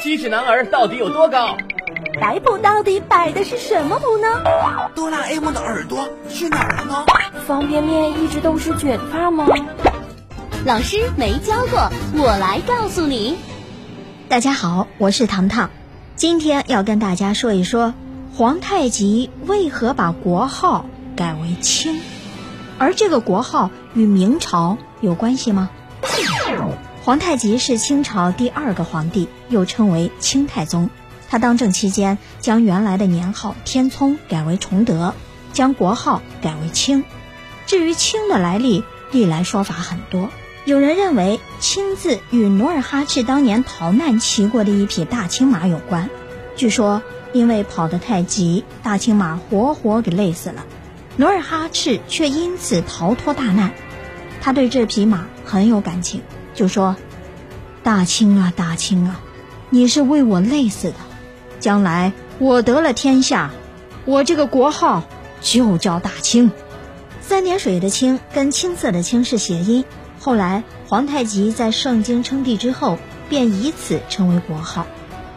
七尺男儿到底有多高？摆谱到底摆的是什么谱呢？哆啦 A 梦的耳朵去哪儿了呢？方便面一直都是卷发吗？老师没教过，我来告诉你。大家好，我是糖糖，今天要跟大家说一说皇太极为何把国号改为清，而这个国号与明朝有关系吗？皇太极是清朝第二个皇帝，又称为清太宗。他当政期间，将原来的年号天聪改为崇德，将国号改为清。至于清的来历，历来说法很多。有人认为清字与努尔哈赤当年逃难骑过的一匹大青马有关。据说因为跑得太急，大青马活活给累死了，努尔哈赤却因此逃脱大难。他对这匹马很有感情，就说：“大清啊，大清啊，你是为我累死的。将来我得了天下，我这个国号就叫大清。三点水的清跟青色的青是谐音。”后来，皇太极在盛京称帝之后，便以此称为国号。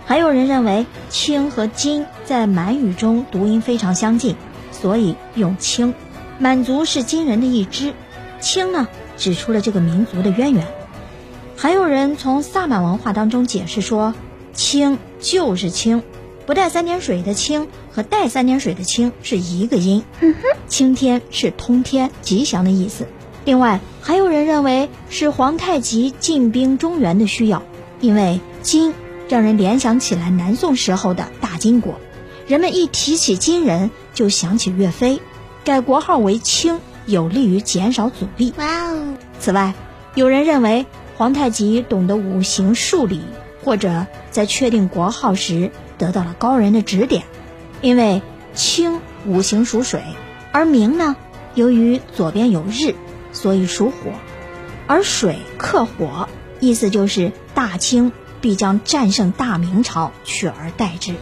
还有人认为“清”和“金”在满语中读音非常相近，所以用“清”。满族是金人的一支，“清”呢指出了这个民族的渊源。还有人从萨满文化当中解释说，“清”就是“清”，不带三点水的“清”和带三点水的“清”是一个音。青天是通天、吉祥的意思。另外，还有人认为是皇太极进兵中原的需要，因为金让人联想起来南宋时候的大金国，人们一提起金人就想起岳飞，改国号为清，有利于减少阻力。哇哦！此外，有人认为皇太极懂得五行数理，或者在确定国号时得到了高人的指点，因为清五行属水，而明呢，由于左边有日。所以属火，而水克火，意思就是大清必将战胜大明朝，取而代之。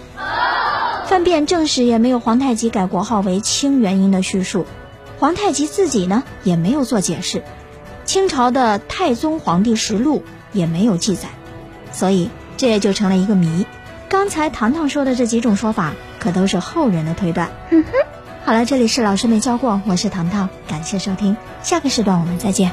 翻遍正史也没有皇太极改国号为清原因的叙述，皇太极自己呢也没有做解释，清朝的太宗皇帝实录也没有记载，所以这也就成了一个谜。刚才糖糖说的这几种说法，可都是后人的推断。好了，这里是老师没教过，我是糖糖，感谢收听，下个时段我们再见。